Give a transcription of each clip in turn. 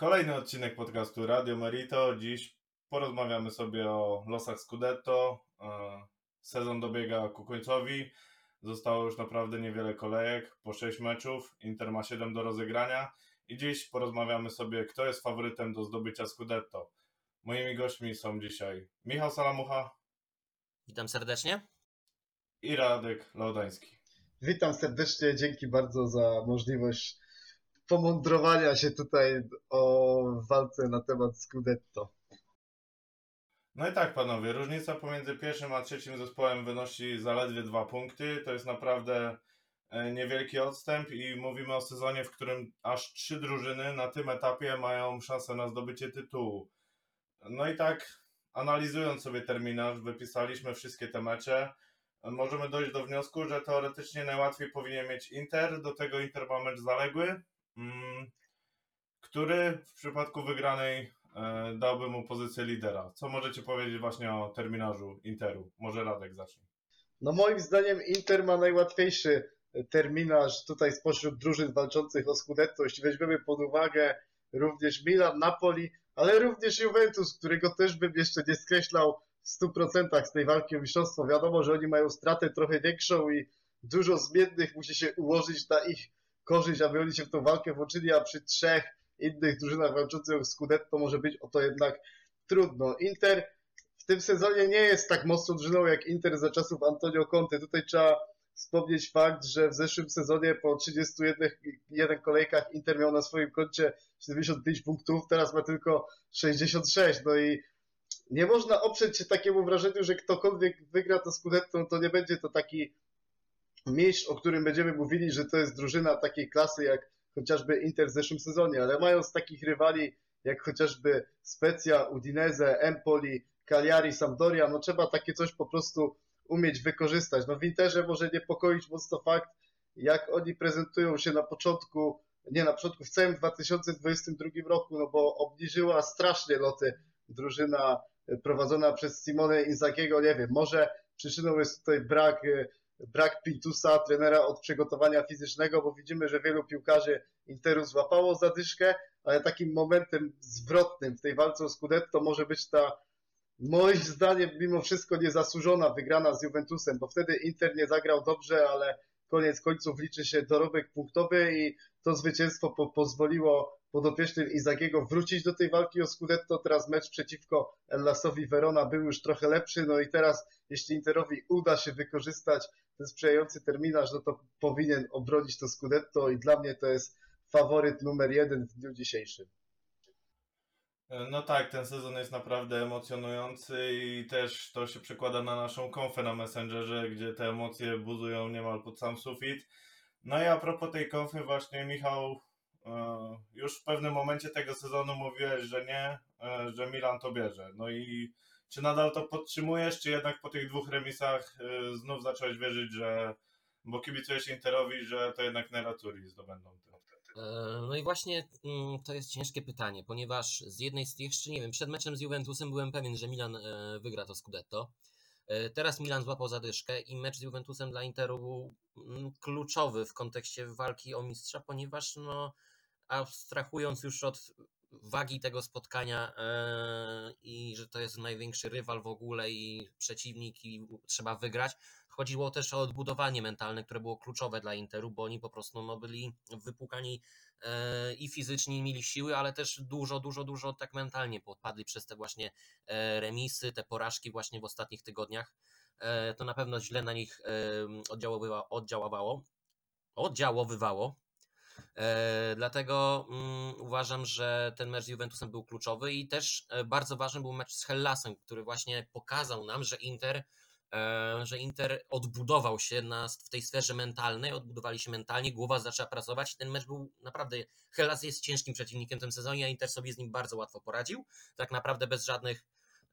Kolejny odcinek podcastu Radio Merito. Dziś porozmawiamy sobie o losach Scudetto. E, sezon dobiega ku końcowi. Zostało już naprawdę niewiele kolejek, po 6 meczów. Inter ma 7 do rozegrania. I dziś porozmawiamy sobie, kto jest faworytem do zdobycia Scudetto. Moimi gośćmi są dzisiaj Michał Salamucha. Witam serdecznie. I Radek Laudański. Witam serdecznie, dzięki bardzo za możliwość pomądrowania się tutaj o walce na temat Scudetto. No i tak, panowie, różnica pomiędzy pierwszym a trzecim zespołem wynosi zaledwie dwa punkty. To jest naprawdę e, niewielki odstęp i mówimy o sezonie, w którym aż trzy drużyny na tym etapie mają szansę na zdobycie tytułu. No i tak, analizując sobie terminarz, wypisaliśmy wszystkie te mecze. Możemy dojść do wniosku, że teoretycznie najłatwiej powinien mieć Inter. Do tego Inter ma mecz zaległy, który w przypadku wygranej e, dałby mu pozycję lidera. Co możecie powiedzieć właśnie o terminarzu Interu? Może Radek zacznie. No moim zdaniem Inter ma najłatwiejszy terminarz tutaj spośród drużyn walczących o Scudetto. Jeśli weźmiemy pod uwagę również Milan, Napoli, ale również Juventus, którego też bym jeszcze nie skreślał w 100% z tej walki o mistrzostwo. Wiadomo, że oni mają stratę trochę większą i dużo zmiennych musi się ułożyć na ich korzyść, aby oni się w tą walkę włączyli, a przy trzech innych drużynach walczących o Scudetto może być o to jednak trudno. Inter w tym sezonie nie jest tak mocną drużyną jak Inter za czasów Antonio Conte. Tutaj trzeba wspomnieć fakt, że w zeszłym sezonie po 31 kolejkach Inter miał na swoim koncie 75 punktów, teraz ma tylko 66. No i nie można oprzeć się takiemu wrażeniu, że ktokolwiek wygra to Scudetto, to nie będzie to taki mistrz, o którym będziemy mówili, że to jest drużyna takiej klasy jak chociażby Inter w zeszłym sezonie, ale mając takich rywali jak chociażby Specja, Udinese, Empoli, Cagliari, Sampdoria, no trzeba takie coś po prostu umieć wykorzystać. No w Interze może niepokoić mocno fakt, jak oni prezentują się na początku, nie na początku, w całym 2022 roku, no bo obniżyła strasznie loty drużyna prowadzona przez Simone Inzakiego, nie wiem, może przyczyną jest tutaj brak, brak Pintusa, trenera od przygotowania fizycznego, bo widzimy, że wielu piłkarzy Interu złapało zadyszkę, ale takim momentem zwrotnym w tej walce o Scudetto może być ta moim zdaniem mimo wszystko niezasłużona wygrana z Juventusem, bo wtedy Inter nie zagrał dobrze, ale koniec końców liczy się dorobek punktowy i to zwycięstwo po pozwoliło podopiecznym Izagiego wrócić do tej walki o Scudetto. Teraz mecz przeciwko Ellasowi Verona był już trochę lepszy, no i teraz jeśli Interowi uda się wykorzystać ten sprzyjający terminarz, no to powinien obronić to Scudetto i dla mnie to jest faworyt numer jeden w dniu dzisiejszym. No tak, ten sezon jest naprawdę emocjonujący i też to się przekłada na naszą konfę na Messengerze, gdzie te emocje buzują niemal pod sam sufit. No i a propos tej konfy właśnie Michał, e, już w pewnym momencie tego sezonu mówiłeś, że nie, e, że Milan to bierze. No i czy nadal to podtrzymujesz, czy jednak po tych dwóch remisach e, znów zacząłeś wierzyć, że, bo kibicujesz Interowi, że to jednak Nerazzurri zdobędą ten no i właśnie mm, to jest ciężkie pytanie, ponieważ z jednej z jeszcze nie wiem, przed meczem z Juventusem byłem pewien, że Milan wygra to Scudetto. E, teraz Milan złapał zadyszkę i mecz z Juventusem dla Interu był mm, kluczowy w kontekście walki o mistrza, ponieważ no abstrahując już od wagi tego spotkania i że to jest największy rywal w ogóle i przeciwnik i trzeba wygrać, chodziło też o odbudowanie mentalne, które było kluczowe dla Interu, bo oni po prostu no, byli wypłukani i fizycznie mieli siły, ale też dużo, dużo, dużo tak mentalnie podpadli przez te właśnie e, remisy, te porażki właśnie w ostatnich tygodniach. E, to na pewno źle na nich oddziaływało, oddziaływało, oddziaływało. E, dlatego mm, uważam, że ten mecz z Juventusem był kluczowy i też e, bardzo ważny był mecz z Hellasem, który właśnie pokazał nam, że Inter E, że Inter odbudował się na, w tej sferze mentalnej, odbudowali się mentalnie, głowa zaczęła pracować i ten mecz był naprawdę, Hellas jest ciężkim przeciwnikiem w tym sezonie, a Inter sobie z nim bardzo łatwo poradził, tak naprawdę bez żadnych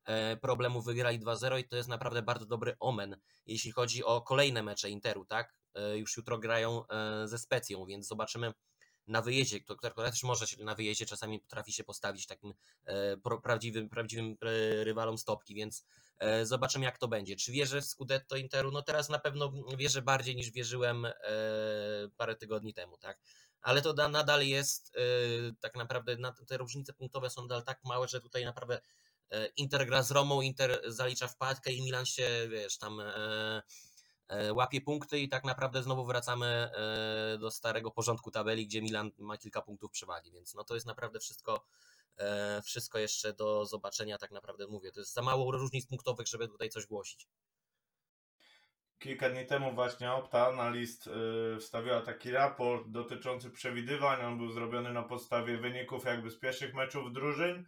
e, problemów wygrali 2-0 i to jest naprawdę bardzo dobry omen, jeśli chodzi o kolejne mecze Interu, tak? E, już jutro grają ze Specją, więc zobaczymy na wyjeździe, która też może się na wyjeździe czasami potrafi się postawić takim e, prawdziwym, prawdziwym e, rywalom stopki, więc e, zobaczymy jak to będzie. Czy wierzę w Scudetto Interu? No teraz na pewno wierzę bardziej niż wierzyłem parę tygodni temu, tak? ale to da, nadal jest yy, tak naprawdę, na, te różnice punktowe są nadal tak małe, że tutaj naprawdę Inter gra z Romą, Inter zalicza wpadkę i Milan się, wiesz, tam łapie punkty i tak naprawdę znowu wracamy do starego porządku tabeli, gdzie Milan ma kilka punktów przewagi, więc no to jest naprawdę wszystko wszystko jeszcze do zobaczenia, tak naprawdę mówię. To jest za mało różnic punktowych, żeby tutaj coś głosić. Kilka dni temu właśnie Opta na list yy, wstawiła taki raport dotyczący przewidywań. On był zrobiony na podstawie wyników jakby z pierwszych meczów drużyn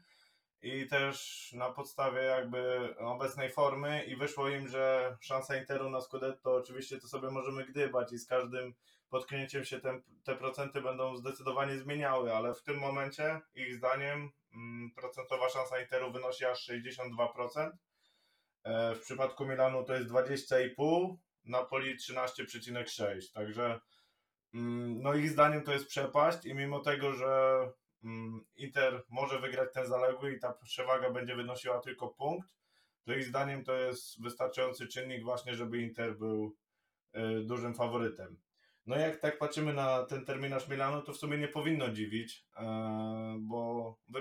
i też na podstawie jakby obecnej formy i wyszło im, że szansa Interu na Scudetto oczywiście to sobie możemy gdybać i z każdym potknięciem się te, te procenty będą zdecydowanie zmieniały, ale w tym momencie ich zdaniem procentowa szansa Interu wynosi aż 62%. E, w przypadku Milanu to jest 20,5, Napoli 13,6. Także mm, no ich zdaniem to jest przepaść i mimo tego, że mm, Inter może wygrać ten zaległy i ta przewaga będzie wynosiła tylko punkt, to ich zdaniem to jest wystarczający czynnik właśnie, żeby Inter był e, dużym faworytem. No jak tak patrzymy na ten terminarz Milanu, to w sumie nie powinno dziwić,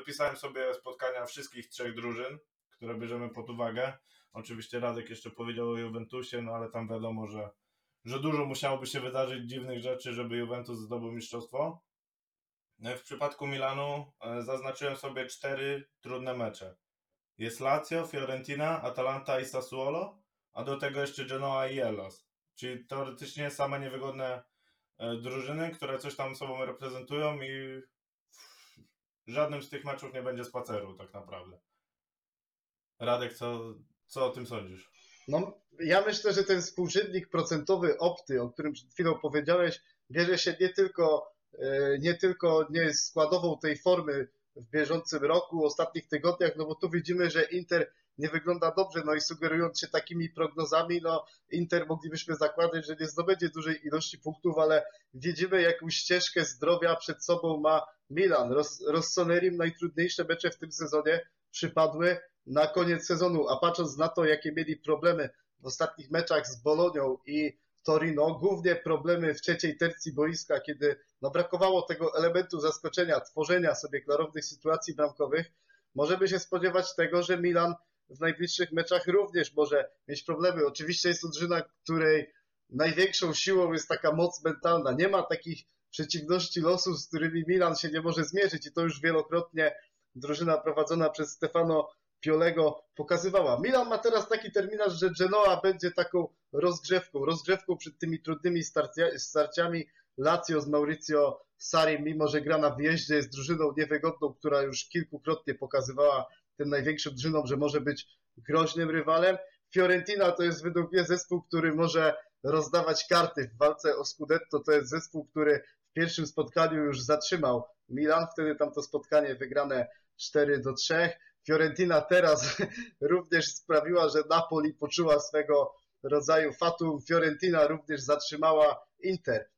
bo wypisałem sobie spotkania wszystkich trzech drużyn, które bierzemy pod uwagę. Oczywiście Radek jeszcze powiedział o Juventusie, no ale tam wiadomo, że, że dużo musiałoby się wydarzyć dziwnych rzeczy, żeby Juventus zdobył mistrzostwo. No w przypadku Milanu e, zaznaczyłem sobie cztery trudne mecze. Jest Lazio, Fiorentina, Atalanta i Sassuolo, a do tego jeszcze Genoa i Elos. Czyli teoretycznie same niewygodne e, drużyny, które coś tam sobą reprezentują i żadnym z tych meczów nie będzie spaceru tak naprawdę. Radek, co, co o tym sądzisz? No, ja myślę, że ten współczynnik procentowy opty, o którym przed chwilą powiedziałeś, bierze się nie tylko, e, nie tylko nie składową tej formy w bieżącym roku, ostatnich tygodniach, no bo tu widzimy, że Inter nie wygląda dobrze, no i sugerując się takimi prognozami, no Inter moglibyśmy zakładać, że nie zdobędzie dużej ilości punktów, ale widzimy jaką ścieżkę zdrowia przed sobą ma Milan. Roz, Rossonerim najtrudniejsze mecze w tym sezonie przypadły na koniec sezonu, a patrząc na to, jakie mieli problemy w ostatnich meczach z Bolonią i Torino, głównie problemy w trzeciej tercji boiska, kiedy no, brakowało tego elementu zaskoczenia, tworzenia sobie klarownych sytuacji bramkowych, możemy się spodziewać tego, że Milan w najbliższych meczach również może mieć problemy. Oczywiście jest to drużyna, której największą siłą jest taka moc mentalna. Nie ma takich przeciwności losu, z którymi Milan się nie może zmierzyć i to już wielokrotnie drużyna prowadzona przez Stefano Piolego pokazywała. Milan ma teraz taki terminarz, że Genoa będzie taką rozgrzewką, rozgrzewką przed tymi trudnymi starciami. Lazio z Mauricio Sari, mimo że gra na wyjeździe, jest drużyną niewygodną, która już kilkukrotnie pokazywała tym największym drużynom, że może być groźnym rywalem. Fiorentina to jest według mnie zespół, który może rozdawać karty w walce o Scudetto. To jest zespół, który w pierwszym spotkaniu już zatrzymał Milan. Wtedy tam to spotkanie wygrane 4 do 3. Fiorentina teraz również sprawiła, że Napoli poczuła swego rodzaju fatum. Fiorentina również zatrzymała Inter.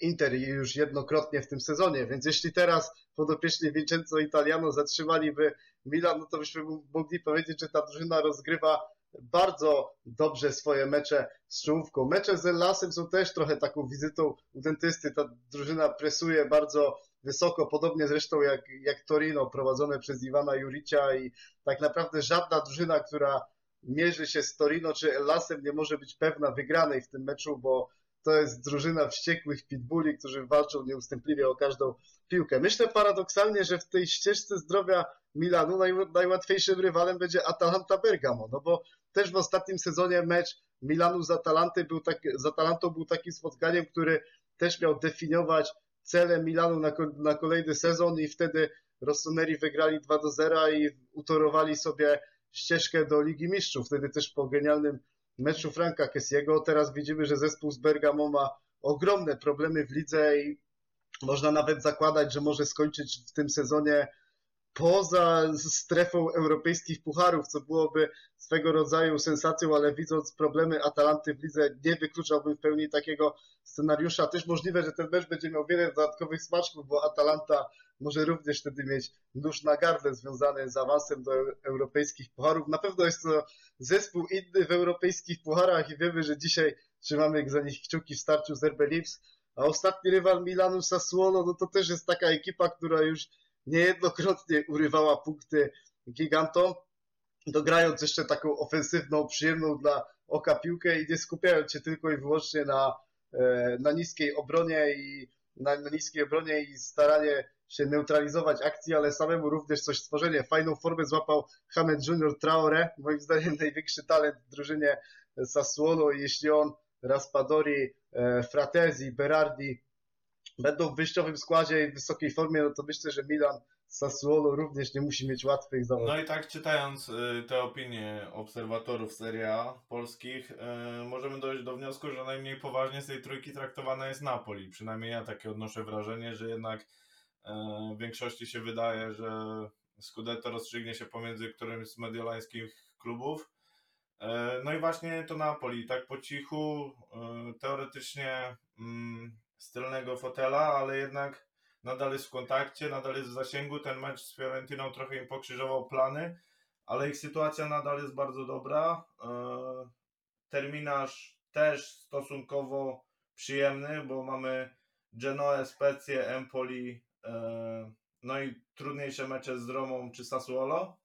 Inter już jednokrotnie w tym sezonie, więc jeśli teraz podopieczni Vincenzo Italiano zatrzymaliby Milan, no to byśmy mogli powiedzieć, że ta drużyna rozgrywa bardzo dobrze swoje mecze z czołówką. Mecze z Lasem są też trochę taką wizytą u dentysty. Ta drużyna presuje bardzo wysoko, podobnie zresztą jak, jak Torino, prowadzone przez Iwana Juricia i tak naprawdę żadna drużyna, która mierzy się z Torino czy Lasem nie może być pewna wygranej w tym meczu, bo to jest drużyna wściekłych pitbulli, którzy walczą nieustępliwie o każdą piłkę. Myślę paradoksalnie, że w tej ścieżce zdrowia Milanu naj, najłatwiejszym rywalem będzie Atalanta Bergamo, no bo też w ostatnim sezonie mecz Milanu z, Atalanty był tak, z Atalantą był takim spotkaniem, który też miał definiować cele Milanu na, na kolejny sezon i wtedy Rossoneri wygrali 2 do 0 i utorowali sobie ścieżkę do Ligi Mistrzów. Wtedy też po genialnym meczu Franka Kessiego. Teraz widzimy, że zespół z Bergamo ma ogromne problemy w lidze i można nawet zakładać, że może skończyć w tym sezonie poza strefą europejskich pucharów, co byłoby swego rodzaju sensacją, ale widząc problemy Atalanty w lidze, nie wykluczałbym w pełni takiego scenariusza. Też możliwe, że ten mecz będzie miał wiele dodatkowych smaczków, bo Atalanta może również wtedy mieć nóż na gardle związany z awansem do europejskich pucharów. Na pewno jest to zespół inny w europejskich pucharach i wiemy, że dzisiaj trzymamy za nich kciuki w starciu z RB a ostatni rywal Milanu Sassuolo, no to też jest taka ekipa, która już niejednokrotnie urywała punkty gigantom, dogrając jeszcze taką ofensywną, przyjemną dla oka piłkę i nie skupiając się tylko i wyłącznie na, e, na niskiej obronie i na, niskiej obronie i staranie się neutralizować akcji, ale samemu również coś stworzenie. Fajną formę złapał Hamed Junior Traore, moim zdaniem największy talent w drużynie Sassuolo jeśli on, Raspadori, e, Fratesi, Berardi będą w wyjściowym składzie i w wysokiej formie, no to myślę, że Milan Sassuolo również nie musi mieć łatwych zawodów. No i tak czytając y, te opinie obserwatorów Serie A polskich, y, możemy dojść do wniosku, że najmniej poważnie z tej trójki traktowana jest Napoli. Przynajmniej ja takie odnoszę wrażenie, że jednak y, w większości się wydaje, że Scudetto rozstrzygnie się pomiędzy którymś z mediolańskich klubów. No i właśnie to Napoli, tak po cichu, teoretycznie mm, z tylnego fotela, ale jednak nadal jest w kontakcie, nadal jest w zasięgu. Ten mecz z Fiorentiną trochę im pokrzyżował plany, ale ich sytuacja nadal jest bardzo dobra. E, terminarz też stosunkowo przyjemny, bo mamy Genoa, Specję, Empoli, e, no i trudniejsze mecze z Romą czy Sassuolo.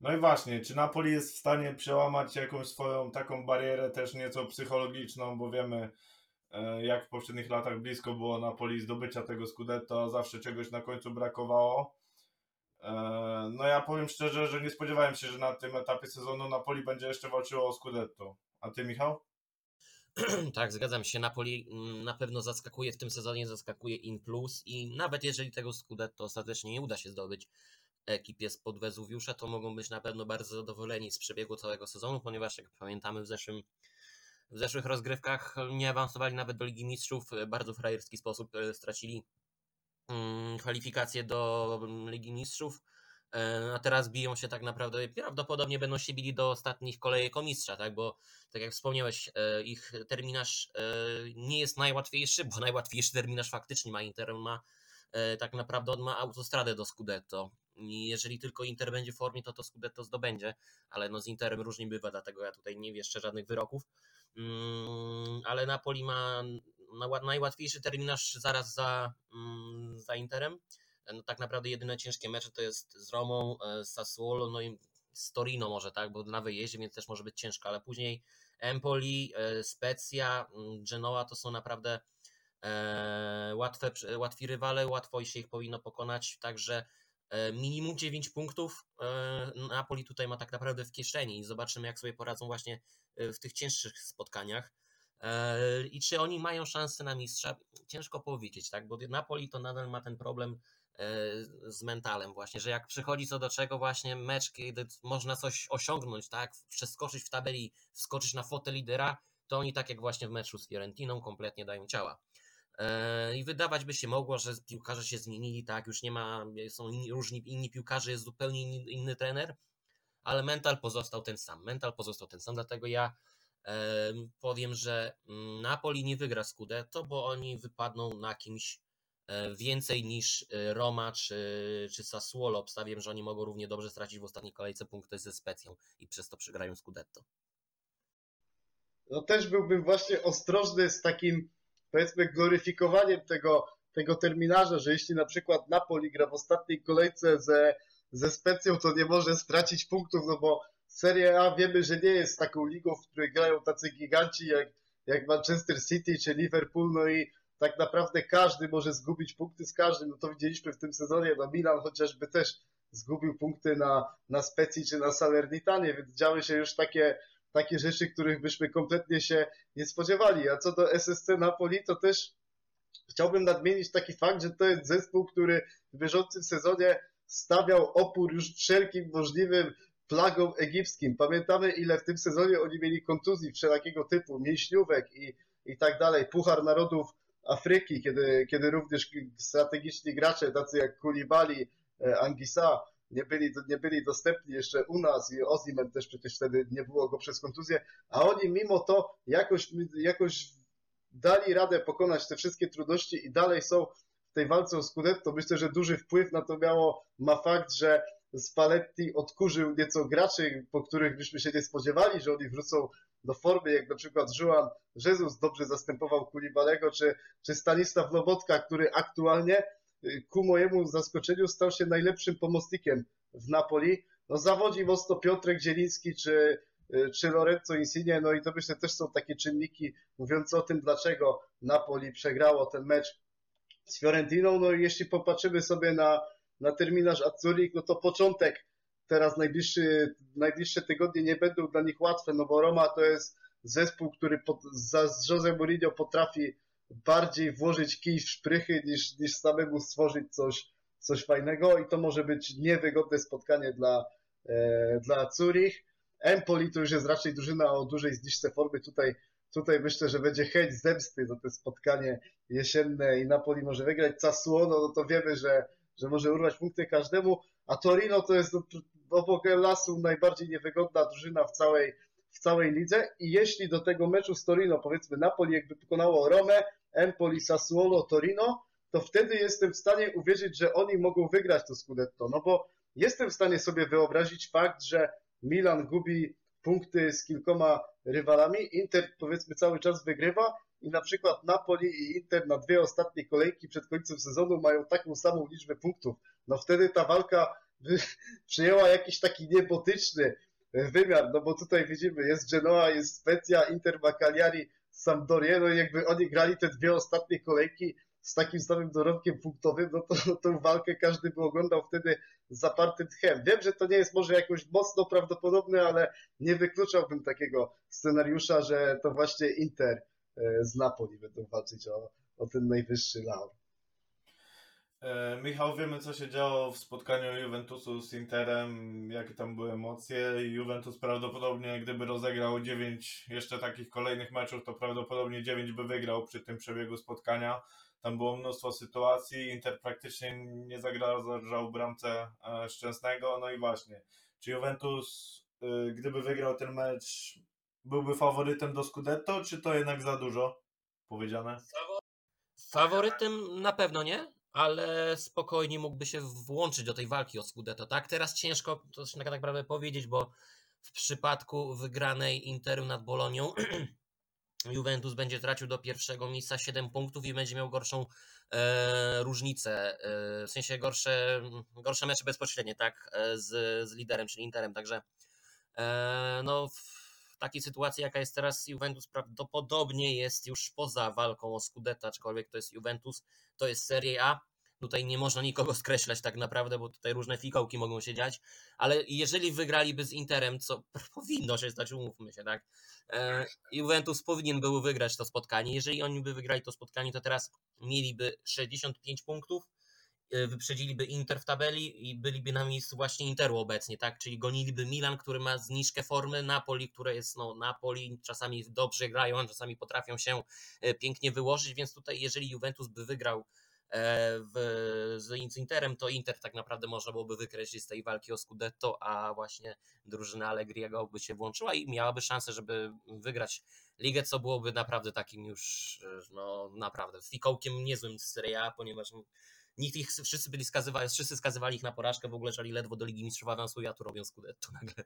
No i właśnie, czy Napoli jest w stanie przełamać jakąś swoją taką barierę też nieco psychologiczną, bo wiemy, jak w poprzednich latach blisko było Napoli zdobycia tego Scudetto, zawsze czegoś na końcu brakowało. E, no ja powiem szczerze, że nie spodziewałem się, że na tym etapie sezonu Napoli będzie jeszcze walczyło o Scudetto. A ty Michał? Tak, zgadzam się. Napoli mm, na pewno zaskakuje w tym sezonie, zaskakuje in plus i nawet jeżeli tego Scudetto ostatecznie nie uda się zdobyć ekipie spod Wezuwiusza, to mogą być na pewno bardzo zadowoleni z przebiegu całego sezonu, ponieważ jak pamiętamy w zeszłym w zeszłych rozgrywkach nie awansowali nawet do Ligi Mistrzów, e, bardzo frajerski sposób e, stracili mm, kwalifikacje do mm, Ligi Mistrzów, e, a teraz biją się tak naprawdę, prawdopodobnie będą się bili do ostatnich kolejek o mistrza, tak, bo tak jak wspomniałeś, ich terminarz nie jest najłatwiejszy, bo najłatwiejszy terminarz faktycznie ma Inter, ma tak naprawdę on ma autostradę do Scudetto. I jeżeli tylko Inter będzie w formie, to to Scudetto zdobędzie, ale no z Interem różnie bywa, dlatego ja tutaj nie wieszczę żadnych wyroków. Mm, ale Napoli ma najłatwiejszy terminarz zaraz za, mm, za Interem. No, tak naprawdę jedyne ciężkie mecze to jest z Romą, e, z Sassuolo, no i z Torino może, tak, bo na wyjeździe, więc też może być ciężko, ale później Empoli, e, Specja, mm, Genoa to są naprawdę e, łatwe, łatwi rywale, łatwo się ich powinno pokonać, także minimum 9 punktów e, Napoli tutaj ma tak naprawdę w kieszeni i zobaczymy, jak sobie poradzą właśnie e, w tych cięższych spotkaniach. I czy oni mają szansę na mistrza? Ciężko powiedzieć, tak? Bo Napoli to nadal ma ten problem z mentalem właśnie, że jak przychodzi co do czego właśnie mecz, kiedy można coś osiągnąć, tak? Przeskoczyć w tabeli, wskoczyć na fotę lidera, to oni tak jak właśnie w meczu z Fiorentiną kompletnie dają ciała. E, I wydawać by się mogło, że piłkarze się zmienili, tak, już nie ma, są inni, różni inni piłkarze, jest zupełnie inny, inny trener, ale mental pozostał ten sam. Mental pozostał ten sam, dlatego ja powiem, że mm, Napoli nie wygra Scudetto, bo oni wypadną na kimś e, więcej niż e, Roma czy, czy Sassuolo. Obstawiam, że oni mogą równie dobrze stracić w ostatniej kolejce punkty ze Specją i przez to przegrają Scudetto. No też byłbym właśnie ostrożny z takim powiedzmy gloryfikowaniem tego, tego terminarza, że jeśli na przykład Napoli gra w ostatniej kolejce ze, ze Specją, to nie może stracić punktów, no bo Serie A wiemy, że nie jest taką ligą, w której grają tacy giganci jak, jak Manchester City czy Liverpool, no i tak naprawdę każdy może zgubić punkty z każdym, no to widzieliśmy w tym sezonie, no Milan chociażby też zgubił punkty na, na Specji czy na Salernitanie, więc działy się już takie takie rzeczy, których byśmy kompletnie się nie spodziewali. A co do SSC Napoli, to też chciałbym nadmienić taki fakt, że to jest zespół, który w bieżącym sezonie stawiał opór już wszelkim możliwym plagom egipskim. Pamiętamy, ile w tym sezonie oni mieli kontuzji wszelakiego typu, mięśniówek i, i tak dalej. Puchar Narodów Afryki, kiedy, kiedy również strategiczni gracze, tacy jak Kulibali, e, Angisa, nie byli, nie byli dostępni jeszcze u nas i Ozimen też przecież wtedy nie było go przez kontuzję, a oni mimo to jakoś, jakoś dali radę pokonać te wszystkie trudności i dalej są w tej walce o Scudetto. Myślę, że duży wpływ na to miało, ma fakt, że Spalletti odkurzył nieco graczy, po których byśmy się nie spodziewali, że oni wrócą do formy, jak na przykład Juan Jesus dobrze zastępował Kulibalego, czy, czy Stanisław Lobotka, który aktualnie ku mojemu zaskoczeniu stał się najlepszym pomocnikiem w Napoli. No zawodzi mocno Piotrek Zieliński, czy, czy Lorenzo Insigne, no i to myślę też są takie czynniki mówiące o tym, dlaczego Napoli przegrało ten mecz z Fiorentiną. No i jeśli popatrzymy sobie na, na terminarz Azzurri, no to początek teraz najbliższy, najbliższe tygodnie nie będą dla nich łatwe, no bo Roma to jest zespół, który pod, za, z Jose Mourinho potrafi bardziej włożyć kij w szprychy niż, niż samemu stworzyć coś, coś fajnego i to może być niewygodne spotkanie dla, e, dla Zurich. Empoli to już jest raczej drużyna o dużej zniżce formy. Tutaj, tutaj myślę, że będzie chęć zemsty za to spotkanie jesienne i Napoli może wygrać. Sassuolo, no to wiemy, że, że może urwać punkty każdemu, a Torino to jest obok lasu najbardziej niewygodna drużyna w całej, w całej lidze i jeśli do tego meczu z Torino, powiedzmy Napoli jakby pokonało Romę, Empoli, Sassuolo, Torino, to wtedy jestem w stanie uwierzyć, że oni mogą wygrać to Scudetto, no bo jestem w stanie sobie wyobrazić fakt, że Milan gubi punkty z kilkoma rywalami, Inter powiedzmy cały czas wygrywa i na przykład Napoli i Inter na dwie ostatnie kolejki przed końcem sezonu mają taką samą liczbę punktów. No wtedy ta walka przyjęła jakiś taki niebotyczny wymiar, no bo tutaj widzimy, jest Genoa, jest Spezia, Inter ma Cagliari, Sampdoria, no i jakby oni grali te dwie ostatnie kolejki z takim samym dorobkiem punktowym, no to tą walkę każdy by oglądał wtedy zapartym tchem. Wiem, że to nie jest może jakoś mocno prawdopodobne, ale nie wykluczałbym takiego scenariusza, że to właśnie Inter e, z Napoli będą walczyć o, o ten najwyższy laur. E, Michał, wiemy co się działo w spotkaniu Juventusu z Interem, jakie tam były emocje. Juventus prawdopodobnie, gdyby rozegrał 9 jeszcze takich kolejnych meczów, to prawdopodobnie 9 by wygrał przy tym przebiegu spotkania. Tam było mnóstwo sytuacji, Inter praktycznie nie zagrażał bramce e, Szczęsnego. No i właśnie, czy Juventus, e, gdyby wygrał ten mecz, byłby faworytem do Scudetto, czy to jednak za dużo powiedziane? Faworytem na pewno nie, ale spokojnie mógłby się włączyć do tej walki o Scudetto. Tak, teraz ciężko to tak naprawdę powiedzieć, bo w przypadku wygranej Interu nad Bolonią Juventus będzie tracił do pierwszego miejsca 7 punktów i będzie miał gorszą e, różnicę, e, w sensie gorsze, gorsze mecze bezpośrednie, tak, e, z, z liderem, czyli Interem, także e, no w takiej sytuacji, jaka jest teraz, Juventus prawdopodobnie jest już poza walką o Scudetta, aczkolwiek to jest Juventus, to jest Serie A, Tutaj nie można nikogo skreślać tak naprawdę, bo tutaj różne fikołki mogą się dziać, ale jeżeli wygraliby z Interem, co powinno się stać, umówmy się, tak? E, Juventus powinien był wygrać to spotkanie. Jeżeli oni by wygrali to spotkanie, to teraz mieliby 65 punktów, wyprzedziliby Inter w tabeli i byliby na miejscu właśnie Interu obecnie, tak? Czyli goniliby Milan, który ma zniżkę formy, Napoli, które jest, no, Napoli czasami dobrze grają, czasami potrafią się e, pięknie wyłożyć, więc tutaj jeżeli Juventus by wygrał E, w, z Interem, to Inter tak naprawdę można byłoby wykreślić z tej walki o Scudetto, a właśnie drużyna Allegriego by się włączyła i miałaby szansę, żeby wygrać ligę, co byłoby naprawdę takim już, no naprawdę, fikołkiem niezłym z Serie A, ponieważ nikt ich, wszyscy byli skazywali, wszyscy skazywali ich na porażkę, w ogóle żali ledwo do Ligi Mistrzów awansują, a tu robią Scudetto nagle.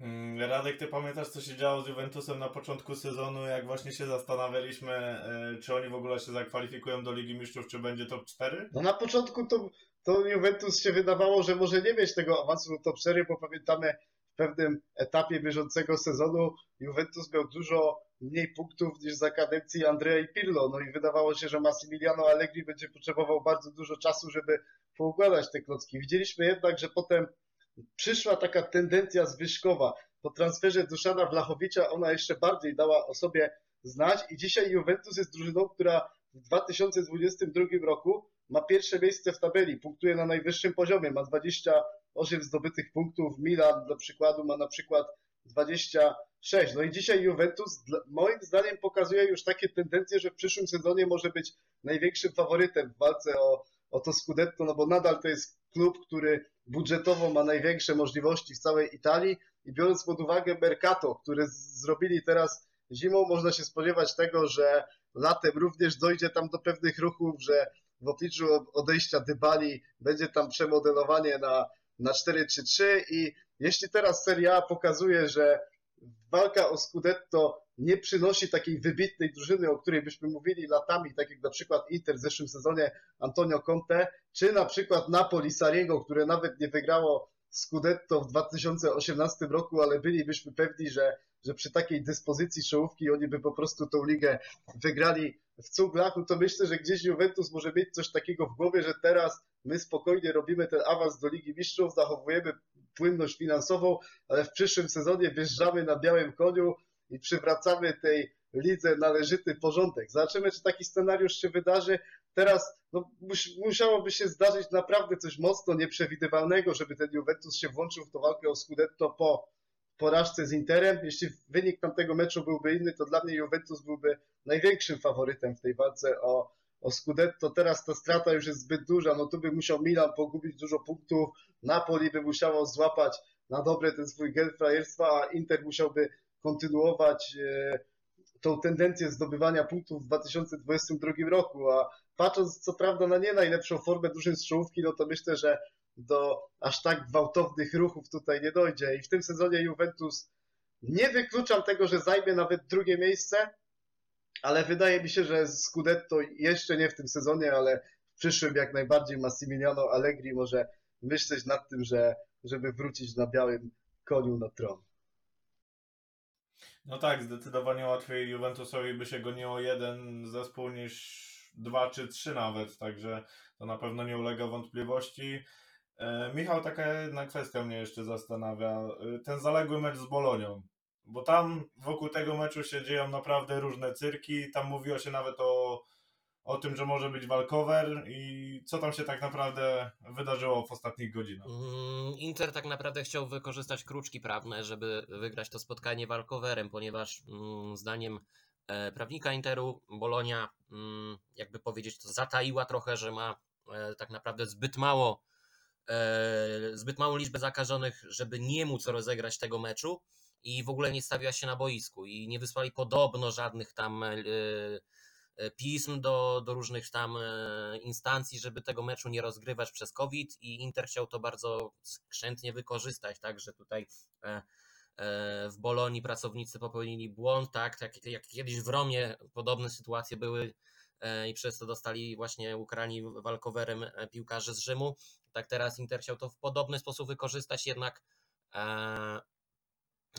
Mm, Radek, ty pamiętasz, co się działo z Juventusem na początku sezonu, jak właśnie się zastanawialiśmy, e, czy oni w ogóle się zakwalifikują do Ligi Mistrzów, czy będzie top 4? No na początku to, to Juventus się wydawało, że może nie mieć tego awansu do top 4, bo pamiętamy pewnym etapie bieżącego sezonu Juventus miał dużo mniej punktów niż za kadencji Andrea i Pirlo, no i wydawało się, że Massimiliano Allegri będzie potrzebował bardzo dużo czasu, żeby poukładać te klocki. Widzieliśmy jednak, że potem przyszła taka tendencja zwyżkowa. Po transferze Duszana Blachowicza ona jeszcze bardziej dała o sobie znać i dzisiaj Juventus jest drużyną, która w 2022 roku ma pierwsze miejsce w tabeli, punktuje na najwyższym poziomie, ma 28 zdobytych punktów, Milan dla przykładu ma na przykład 26. No i dzisiaj Juventus moim zdaniem pokazuje już takie tendencje, że w przyszłym sezonie może być największym faworytem w walce o, o to Scudetto, no bo nadal to jest klub, który budżetowo ma największe możliwości w całej Italii i biorąc pod uwagę Mercato, które zrobili teraz zimą, można się spodziewać tego, że latem również dojdzie tam do pewnych ruchów, że w obliczu odejścia Dybali będzie tam przemodelowanie na, na 4-3-3 i jeśli teraz Serie A pokazuje, że walka o Scudetto nie przynosi takiej wybitnej drużyny, o której byśmy mówili latami, tak jak na przykład Inter w zeszłym sezonie Antonio Conte, czy na przykład Napoli Sariego, które nawet nie wygrało Scudetto w 2018 roku, ale bylibyśmy pewni, że, że przy takiej dyspozycji czołówki oni by po prostu tą ligę wygrali w cuglach, no to myślę, że gdzieś Juventus może mieć coś takiego w głowie, że teraz my spokojnie robimy ten awans do Ligi Mistrzów, zachowujemy płynność finansową, ale w przyszłym sezonie wjeżdżamy na białym koniu i przywracamy tej lidze należyty porządek. Zobaczymy, czy taki scenariusz się wydarzy. Teraz no, musiałoby się zdarzyć naprawdę coś mocno nieprzewidywalnego, żeby ten Juventus się włączył w tą walkę o Scudetto po porażce z Interem. Jeśli wynik tamtego meczu byłby inny, to dla mnie Juventus byłby największym faworytem w tej walce o, o Scudetto. Teraz ta strata już jest zbyt duża, no tu by musiał Milan pogubić dużo punktów, Napoli by musiało złapać na dobre ten swój gen frajerstwa, a Inter musiałby kontynuować e, tą tendencję zdobywania punktów w 2022 roku, a patrząc co prawda na nie najlepszą formę drużyn z czołówki, no to myślę, że do aż tak gwałtownych ruchów tutaj nie dojdzie i w tym sezonie Juventus nie wykluczam tego, że zajmie nawet drugie miejsce, ale wydaje mi się, że Scudetto jeszcze nie w tym sezonie, ale w przyszłym jak najbardziej Massimiliano Allegri może myśleć nad tym, że, żeby wrócić na białym koniu na tron. No tak, zdecydowanie łatwiej Juventusowi by się goniło jeden zespół niż dwa czy trzy nawet, także to na pewno nie ulega wątpliwości. E, Michał, taka jedna kwestia mnie jeszcze zastanawia. E, ten zaległy mecz z Bolonią, bo tam wokół tego meczu się dzieją naprawdę różne cyrki. Tam mówiło się nawet o, o tym, że może być walkover i co tam się tak naprawdę wydarzyło w ostatnich godzinach. Mm, Inter tak naprawdę chciał wykorzystać kruczki prawne, żeby wygrać to spotkanie walkowerem, ponieważ mm, zdaniem e, prawnika Interu Bolonia, mm, jakby powiedzieć, to zataiła trochę, że ma tak naprawdę zbyt mało zbyt małą liczbę zakażonych, żeby nie móc rozegrać tego meczu i w ogóle nie stawiła się na boisku i nie wysłali podobno żadnych tam e, e, pism do, do różnych tam e, instancji, żeby tego meczu nie rozgrywać przez COVID i Inter chciał to bardzo skrzętnie wykorzystać, tak, że tutaj w Bolonii pracownicy popełnili błąd, tak, tak jak kiedyś w Romie podobne sytuacje były i przez to dostali właśnie ukrani walkowerem piłkarze z Rzymu, tak teraz Inter chciał to w podobny sposób wykorzystać, jednak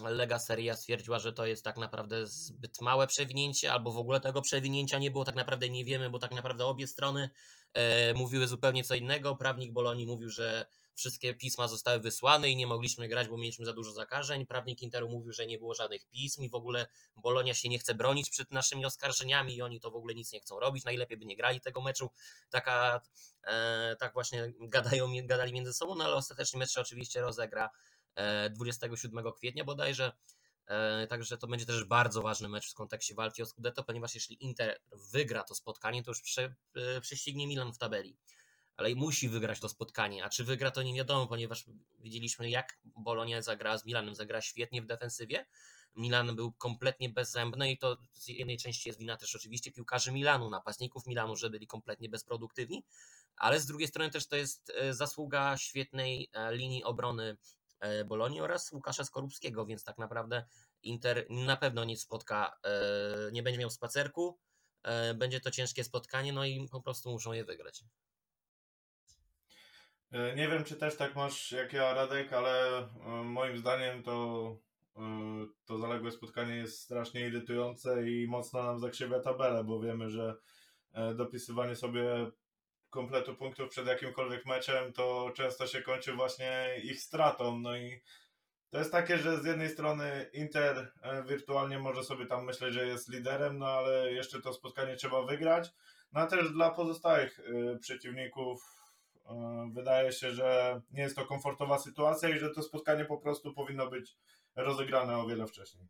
Lega Seria stwierdziła, że to jest tak naprawdę zbyt małe przewinięcie, albo w ogóle tego przewinięcia nie było, tak naprawdę nie wiemy, bo tak naprawdę obie strony e, mówiły zupełnie co innego. Prawnik Bolonii mówił, że wszystkie pisma zostały wysłane i nie mogliśmy grać, bo mieliśmy za dużo zakażeń. Prawnik Interu mówił, że nie było żadnych pism i w ogóle Bolonia się nie chce bronić przed naszymi oskarżeniami i oni to w ogóle nic nie chcą robić. Najlepiej by nie grali tego meczu. Taka, e, tak właśnie gadają, gadali między sobą, no ale ostatecznie mecz się oczywiście rozegra 27 e, kwietnia bodajże. E, także to będzie też bardzo ważny mecz w kontekście walki o Scudetto, ponieważ jeśli Inter wygra to spotkanie, to już e, prześcignie Milan w tabeli. Ale musi wygrać to spotkanie, a czy wygra to nie wiadomo, ponieważ widzieliśmy jak Bolonia zagrała z Milanem, zagrała świetnie w defensywie. Milan był kompletnie bezzębny i to z jednej części jest wina też oczywiście piłkarzy Milanu, napastników Milanu, że byli kompletnie bezproduktywni, ale z drugiej strony też to jest zasługa świetnej linii obrony E, Bolonii oraz Łukasza Skorupskiego, więc tak naprawdę Inter na pewno nie spotka, e, nie będzie miał spacerku, e, będzie to ciężkie spotkanie, no i po prostu muszą je wygrać. Nie wiem, czy też tak masz jak ja, Radek, ale moim zdaniem to, to zaległe spotkanie jest strasznie irytujące i mocno nam zakrzywia tabelę, bo wiemy, że dopisywanie sobie kompletu punktów przed jakimkolwiek meczem, to często się kończy właśnie ich stratą. No i to jest takie, że z jednej strony Inter e, wirtualnie może sobie tam myśleć, że jest liderem, no ale jeszcze to spotkanie trzeba wygrać. No a też dla pozostałych e, przeciwników e, wydaje się, że nie jest to komfortowa sytuacja i że to spotkanie po prostu powinno być rozegrane o wiele wcześniej.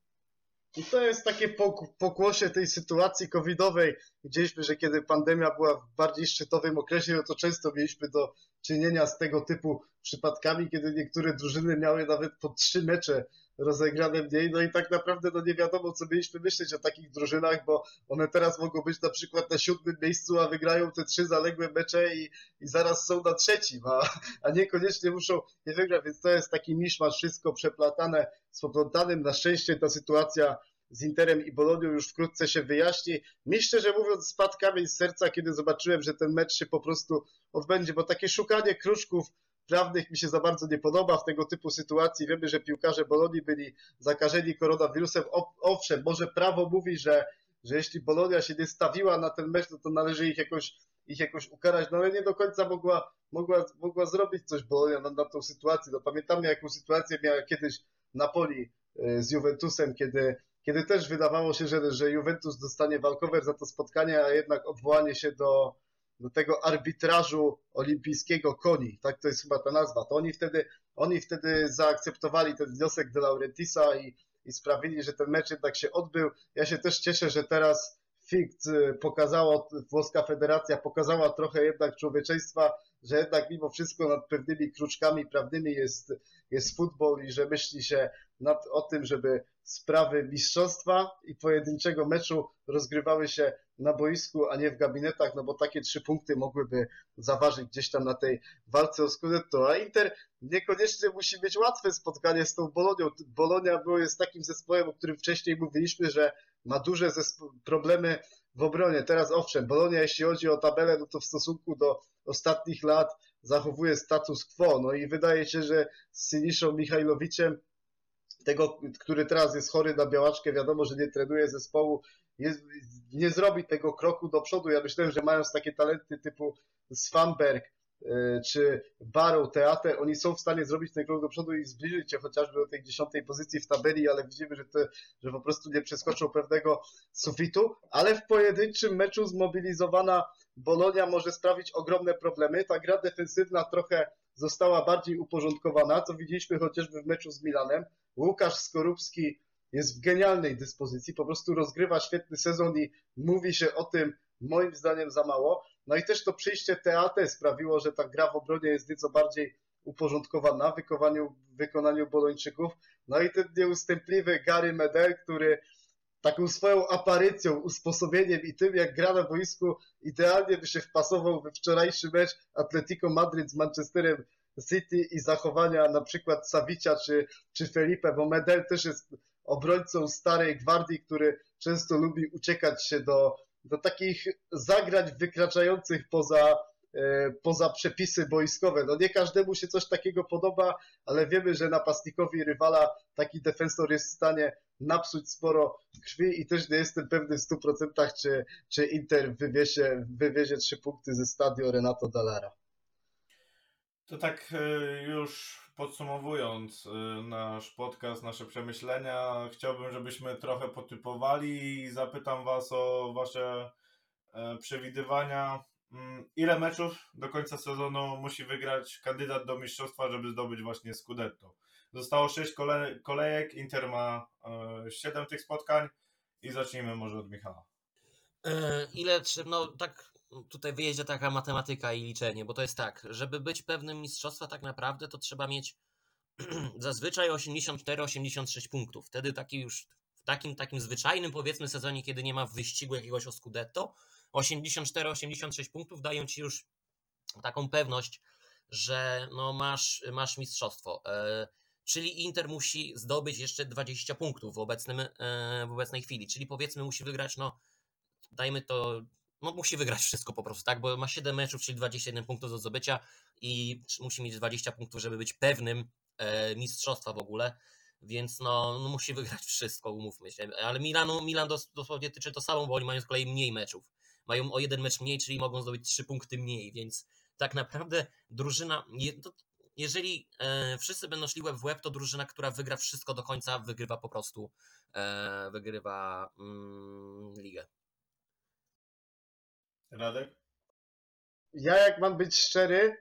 I to jest takie pokłosie tej sytuacji covidowej. Widzieliśmy, że kiedy pandemia była w bardziej szczytowym okresie, no to często mieliśmy do czynienia z tego typu przypadkami, kiedy niektóre drużyny miały nawet po trzy mecze rozegrane mniej, no i tak naprawdę no nie wiadomo, co mieliśmy myśleć o takich drużynach, bo one teraz mogą być na przykład na siódmym miejscu, a wygrają te trzy zaległe mecze i, i zaraz są na trzecim, a, a niekoniecznie muszą nie wygrać, więc to jest taki miszmasz, wszystko przeplatane z poplątanym. Na szczęście ta sytuacja z Interem i Bolonią już wkrótce się wyjaśni. Mi szczerze mówiąc spadł kamień z serca, kiedy zobaczyłem, że ten mecz się po prostu odbędzie, bo takie szukanie kruszków prawnych mi się za bardzo nie podoba w tego typu sytuacji. Wiemy, że piłkarze Bolonii byli zakażeni koronawirusem. Owszem, może prawo mówi, że, że jeśli Bolonia się nie stawiła na ten mecz, no to należy ich jakoś, ich jakoś ukarać, no ale nie do końca mogła, mogła, mogła zrobić coś Bolonia na, na tą sytuację. No pamiętamy, jaką sytuację miała kiedyś Napoli y, z Juventusem, kiedy, kiedy też wydawało się, że, że Juventus dostanie walkover za to spotkanie, a jednak odwołanie się do, do tego arbitrażu olimpijskiego koni, tak to jest chyba ta nazwa, to oni wtedy, oni wtedy zaakceptowali ten wniosek de Laurentisa i, i sprawili, że ten mecz jednak się odbył. Ja się też cieszę, że teraz FIGT pokazało, włoska federacja pokazała trochę jednak człowieczeństwa, że jednak mimo wszystko nad pewnymi kruczkami prawnymi jest, jest futbol i że myśli się nad, o tym, żeby sprawy mistrzostwa i pojedynczego meczu rozgrywały się na boisku, a nie w gabinetach, no bo takie trzy punkty mogłyby zaważyć gdzieś tam na tej walce o Scudetto, a Inter niekoniecznie musi mieć łatwe spotkanie z tą Bolonią. Bolonia było, jest takim zespołem, o którym wcześniej mówiliśmy, że ma duże problemy w obronie. Teraz owszem, Bolonia jeśli chodzi o tabelę, no to w stosunku do ostatnich lat zachowuje status quo, no i wydaje się, że z Siniszą Michajlowiciem tego, który teraz jest chory na białaczkę, wiadomo, że nie trenuje zespołu, jest, nie zrobi tego kroku do przodu. Ja myślałem, że mając takie talenty typu Svanberg e, czy Barrow, Teater, oni są w stanie zrobić ten krok do przodu i zbliżyć się chociażby do tej dziesiątej pozycji w tabeli, ale widzimy, że, te, że po prostu nie przeskoczą pewnego sufitu, ale w pojedynczym meczu zmobilizowana Bolonia może sprawić ogromne problemy. Ta gra defensywna trochę została bardziej uporządkowana, co widzieliśmy chociażby w meczu z Milanem. Łukasz Skorupski jest w genialnej dyspozycji, po prostu rozgrywa świetny sezon i mówi się o tym moim zdaniem za mało. No i też to przyjście TAT sprawiło, że ta gra w obronie jest nieco bardziej uporządkowana w wykonaniu, wykonaniu Bolończyków. No i ten nieustępliwy Gary Medel, który taką swoją aparycją, usposobieniem i tym, jak gra na boisku, idealnie by się wpasował we wczorajszy mecz Atletico Madryt z Manchesterem City i zachowania na przykład Savicia czy, czy Felipe, bo Medel też jest obrońcą starej gwardii, który często lubi uciekać się do, do takich zagrań wykraczających poza, e, poza przepisy boiskowe. No nie każdemu się coś takiego podoba, ale wiemy, że napastnikowi rywala taki defensor jest w stanie napsuć sporo krwi i też nie jestem pewny w 100% czy, czy Inter wywiezie, wywiezie trzy punkty ze stadio Renato Dallara. To tak e, już podsumowując e, nasz podcast, nasze przemyślenia, chciałbym, żebyśmy trochę potypowali i zapytam Was o Wasze e, przewidywania. Mm, ile meczów do końca sezonu musi wygrać kandydat do mistrzostwa, żeby zdobyć właśnie Scudetto? Zostało 6 kole kolejek, Inter ma 7 tych spotkań i zacznijmy może od Michała. Ile, no tak tutaj wyjedzie taka matematyka i liczenie, bo to jest tak, żeby być pewnym mistrzostwa tak naprawdę to trzeba mieć zazwyczaj 84-86 punktów. Wtedy taki już w takim takim zwyczajnym powiedzmy sezonie, kiedy nie ma wyścigu jakiegoś o Scudetto, 84-86 punktów dają ci już taką pewność, że no masz, masz mistrzostwo. E, czyli Inter musi zdobyć jeszcze 20 punktów w, obecnym, e, w obecnej chwili, czyli powiedzmy musi wygrać, no dajmy to no musi wygrać wszystko po prostu, tak? Bo ma 7 meczów, czyli 21 punktów do zdobycia i musi mieć 20 punktów, żeby być pewnym e, mistrzostwa w ogóle. Więc no, no, musi wygrać wszystko, umówmy się. Ale Milanu, Milan dos, dosłownie tyczy to samo, bo oni mają z kolei mniej meczów. Mają o jeden mecz mniej, czyli mogą zdobyć 3 punkty mniej, więc tak naprawdę drużyna, jeżeli e, wszyscy będą szli łeb w łeb, to drużyna, która wygra wszystko do końca, wygrywa po prostu, e, wygrywa mm, ligę. Radek? Ja jak mam być szczery,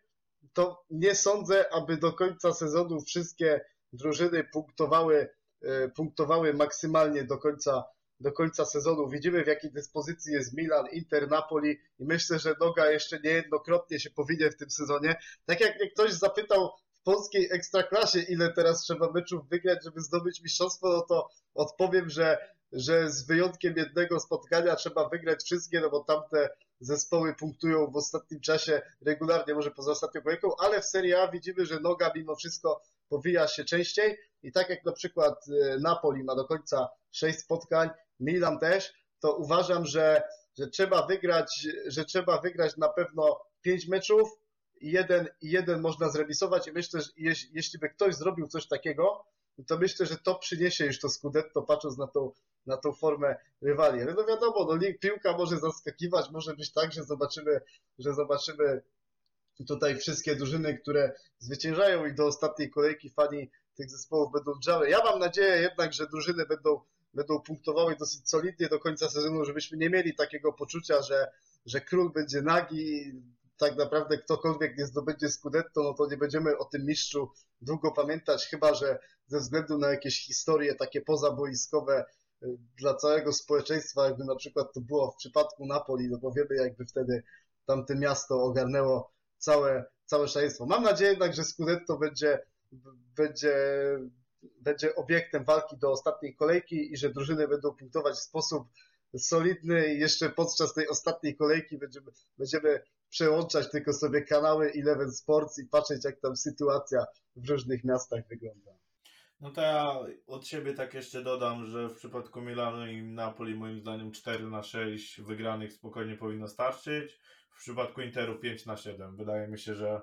to nie sądzę, aby do końca sezonu wszystkie drużyny punktowały, e, punktowały maksymalnie do końca, do końca sezonu. Widzimy w jakiej dyspozycji jest Milan, Inter, Napoli i myślę, że Noga jeszcze niejednokrotnie się powinien w tym sezonie. Tak jak mnie ktoś zapytał w polskiej ekstraklasie, ile teraz trzeba meczów wygrać, żeby zdobyć mistrzostwo, no to odpowiem, że, że z wyjątkiem jednego spotkania trzeba wygrać wszystkie, no bo tamte zespoły punktują w ostatnim czasie regularnie, może poza ostatnią kolejką, ale w Serie A widzimy, że noga mimo wszystko powija się częściej. I tak jak na przykład e, Napoli ma do końca 6 spotkań, Milan też, to uważam, że, że trzeba wygrać, że trzeba wygrać na pewno 5 meczów i jeden, jeden można zremisować. I myślę, że jeśli, jeśli by ktoś zrobił coś takiego, to myślę, że to przyniesie już to Scudetto, patrząc na tą, na tą formę rywali. Ale no wiadomo, no, piłka może zaskakiwać, może być tak, że zobaczymy, że zobaczymy tutaj wszystkie drużyny, które zwyciężają i do ostatniej kolejki fani tych zespołów będą drżały. Ja mam nadzieję jednak, że drużyny będą, będą punktowały dosyć solidnie do końca sezonu, żebyśmy nie mieli takiego poczucia, że, że król będzie nagi, tak naprawdę ktokolwiek nie zdobędzie Scudetto, no to nie będziemy o tym mistrzu długo pamiętać, chyba że ze względu na jakieś historie takie pozaboiskowe dla całego społeczeństwa, jakby na przykład to było w przypadku Napoli, no bo wiemy jakby wtedy tamte miasto ogarnęło całe, całe szaleństwo. Mam nadzieję jednak, że Scudetto będzie, będzie, będzie obiektem walki do ostatniej kolejki i że drużyny będą punktować w sposób solidny i jeszcze podczas tej ostatniej kolejki będziemy, będziemy przełączać tylko sobie kanały Eleven Sports i patrzeć jak tam sytuacja w różnych miastach wygląda. No to ja od siebie tak jeszcze dodam, że w przypadku Milanu i Napoli moim zdaniem 4 na 6 wygranych spokojnie powinno starczyć. W przypadku Interu 5 na 7. Wydaje mi się, że,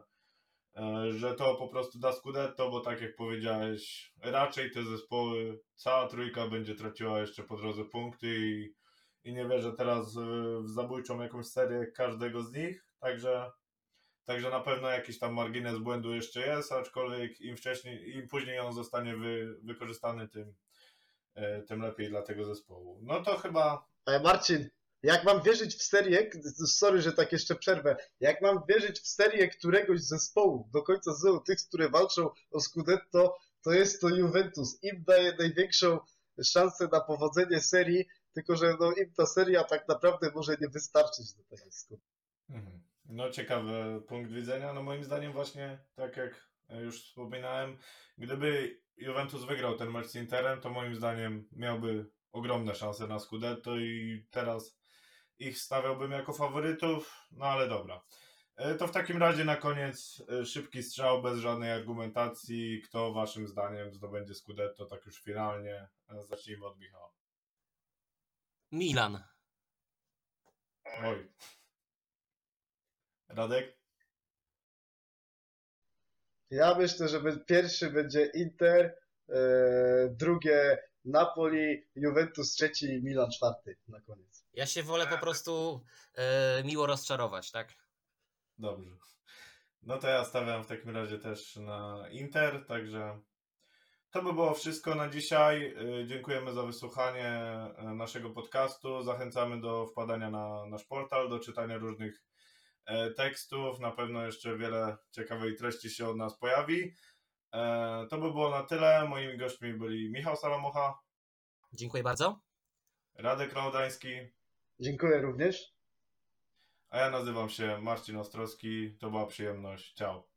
e, że to po prostu da Scudetto, bo tak jak powiedziałeś, raczej te zespoły, cała trójka będzie traciła jeszcze po drodze punkty i, i nie wierzę teraz w zabójczą jakąś serię każdego z nich, także Także na pewno jakiś tam margines błędu jeszcze jest, aczkolwiek im wcześniej, im później on zostanie wy, wykorzystany, tym, e, tym lepiej dla tego zespołu. No to chyba. Marcin, jak mam wierzyć w serię, sorry, że tak jeszcze przerwę, jak mam wierzyć w serię któregoś zespołu do końca sezonu, tych, które walczą o Scudetto, to jest to Juventus. Im daje największą szansę na powodzenie serii, tylko że no, im ta seria tak naprawdę może nie wystarczyć do tego skutku. Mhm. No ciekawy punkt widzenia. No moim zdaniem właśnie, tak jak już wspominałem, gdyby Juventus wygrał ten mecz z Interem, to moim zdaniem miałby ogromne szanse na Scudetto i teraz ich stawiałbym jako faworytów, no ale dobra. E, to w takim razie na koniec e, szybki strzał bez żadnej argumentacji. Kto waszym zdaniem zdobędzie Scudetto tak już finalnie? E, zacznijmy od Michała. Milan. Oj. Radek? Ja myślę, że pierwszy będzie Inter, e, drugie Napoli, Juventus trzeci, Milan czwarty na koniec. Ja się wolę po prostu e, miło rozczarować, tak? Dobrze. No to ja stawiam w takim razie też na Inter, także to by było wszystko na dzisiaj. E, dziękujemy za wysłuchanie naszego podcastu. Zachęcamy do wpadania na nasz portal, do czytania różnych tekstów. Na pewno jeszcze wiele ciekawej treści się od nas pojawi. E, to by było na tyle. Moimi gośćmi byli Michał Salamocha. Dziękuję bardzo. Radek Klaudański. Dziękuję również. A ja nazywam się Marcin Ostrowski. To była przyjemność. Ciao.